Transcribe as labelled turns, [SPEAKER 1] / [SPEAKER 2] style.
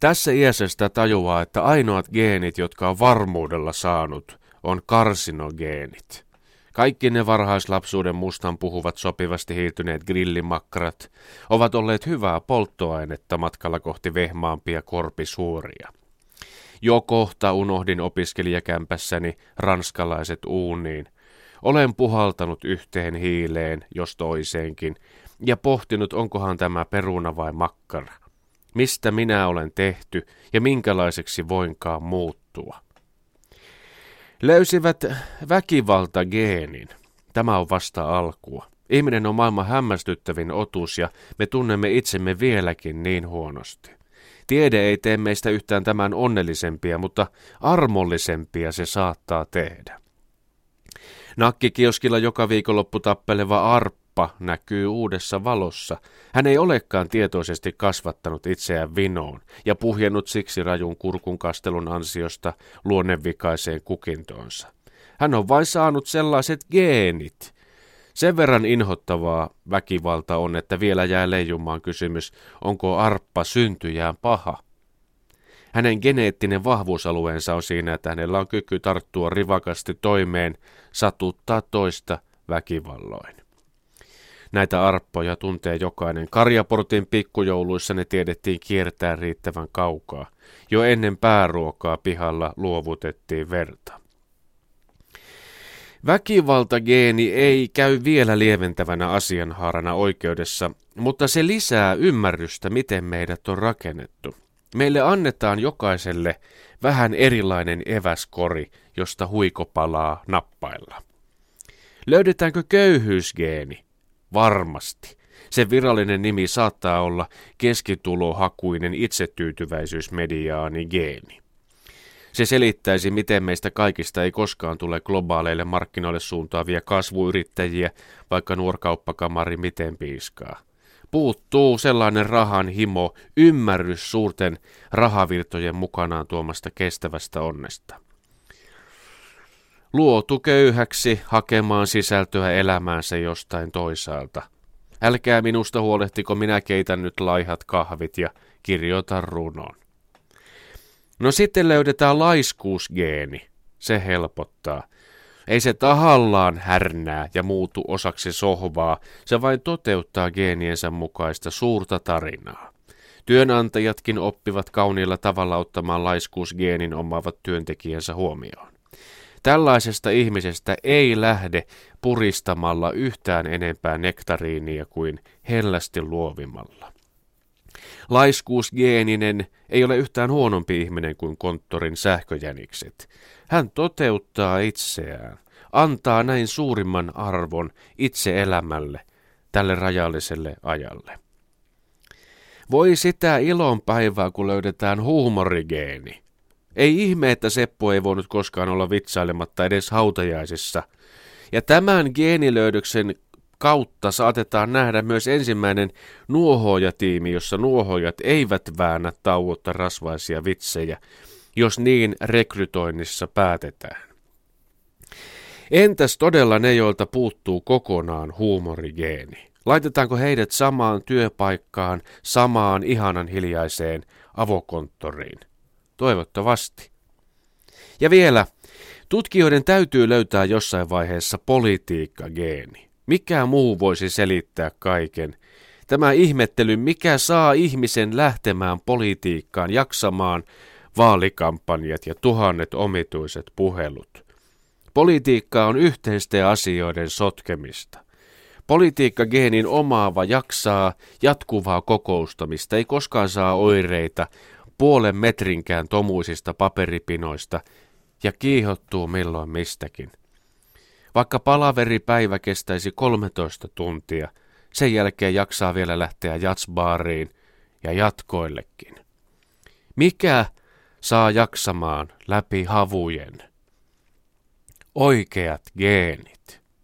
[SPEAKER 1] Tässä iässä sitä tajuaa, että ainoat geenit, jotka on varmuudella saanut, on karsinogeenit. Kaikki ne varhaislapsuuden mustan puhuvat sopivasti hiiltyneet grillimakkarat ovat olleet hyvää polttoainetta matkalla kohti vehmaampia korpisuoria. Jo kohta unohdin opiskelijakämpässäni ranskalaiset uuniin. Olen puhaltanut yhteen hiileen, jos toiseenkin, ja pohtinut, onkohan tämä peruna vai makkara. Mistä minä olen tehty ja minkälaiseksi voinkaan muuttua. Löysivät väkivaltageenin. Tämä on vasta alkua. Ihminen on maailman hämmästyttävin otus ja me tunnemme itsemme vieläkin niin huonosti. Tiede ei tee meistä yhtään tämän onnellisempia, mutta armollisempia se saattaa tehdä. Nakkikioskilla joka viikonloppu tappeleva arppa näkyy uudessa valossa. Hän ei olekaan tietoisesti kasvattanut itseään vinoon ja puhjennut siksi rajun kurkun kastelun ansiosta luonnevikaiseen kukintoonsa. Hän on vain saanut sellaiset geenit. Sen verran inhottavaa väkivalta on, että vielä jää leijumaan kysymys, onko arppa syntyjään paha. Hänen geneettinen vahvuusalueensa on siinä, että hänellä on kyky tarttua rivakasti toimeen, satuttaa toista väkivalloin. Näitä arppoja tuntee jokainen. Karjaportin pikkujouluissa ne tiedettiin kiertää riittävän kaukaa. Jo ennen pääruokaa pihalla luovutettiin verta. Väkivaltageeni ei käy vielä lieventävänä asianhaarana oikeudessa, mutta se lisää ymmärrystä, miten meidät on rakennettu. Meille annetaan jokaiselle vähän erilainen eväskori, josta huiko palaa nappailla. Löydetäänkö köyhyysgeeni? Varmasti. Sen virallinen nimi saattaa olla keskitulohakuinen itsetyytyväisyysmediaani geeni. Se selittäisi, miten meistä kaikista ei koskaan tule globaaleille markkinoille suuntaavia kasvuyrittäjiä, vaikka nuorkauppakamari miten piiskaa. Puuttuu sellainen rahan himo, ymmärrys suurten rahavirtojen mukanaan tuomasta kestävästä onnesta. Luotu köyhäksi hakemaan sisältöä elämäänsä jostain toisaalta. Älkää minusta huolehtiko, minä keitän nyt laihat kahvit ja kirjoitan runon. No sitten löydetään laiskuusgeeni. Se helpottaa. Ei se tahallaan härnää ja muutu osaksi sohvaa, se vain toteuttaa geeniensä mukaista suurta tarinaa. Työnantajatkin oppivat kauniilla tavalla ottamaan laiskuusgeenin omaavat työntekijänsä huomioon. Tällaisesta ihmisestä ei lähde puristamalla yhtään enempää nektariinia kuin hellästi luovimalla. Laiskuusgeeninen ei ole yhtään huonompi ihminen kuin konttorin sähköjänikset. Hän toteuttaa itseään, antaa näin suurimman arvon itse elämälle, tälle rajalliselle ajalle. Voi sitä ilon päivää, kun löydetään huumorigeeni. Ei ihme, että Seppo ei voinut koskaan olla vitsailematta edes hautajaisissa. Ja tämän geenilöydöksen kautta saatetaan nähdä myös ensimmäinen nuohoojatiimi, jossa nuohojat eivät väännä tauotta rasvaisia vitsejä, jos niin rekrytoinnissa päätetään. Entäs todella ne, joilta puuttuu kokonaan huumorigeeni? Laitetaanko heidät samaan työpaikkaan, samaan ihanan hiljaiseen avokonttoriin? Toivottavasti. Ja vielä, tutkijoiden täytyy löytää jossain vaiheessa politiikkageeni. Mikä muu voisi selittää kaiken? Tämä ihmettely, mikä saa ihmisen lähtemään politiikkaan, jaksamaan vaalikampanjat ja tuhannet omituiset puhelut. Politiikka on yhteisten asioiden sotkemista. Politiikka-geenin omaava jaksaa jatkuvaa kokoustamista, ei koskaan saa oireita puolen metrinkään tomuisista paperipinoista ja kiihottuu milloin mistäkin. Vaikka palaveripäivä kestäisi 13 tuntia, sen jälkeen jaksaa vielä lähteä jatsbaariin ja jatkoillekin. Mikä saa jaksamaan läpi havujen? Oikeat geenit.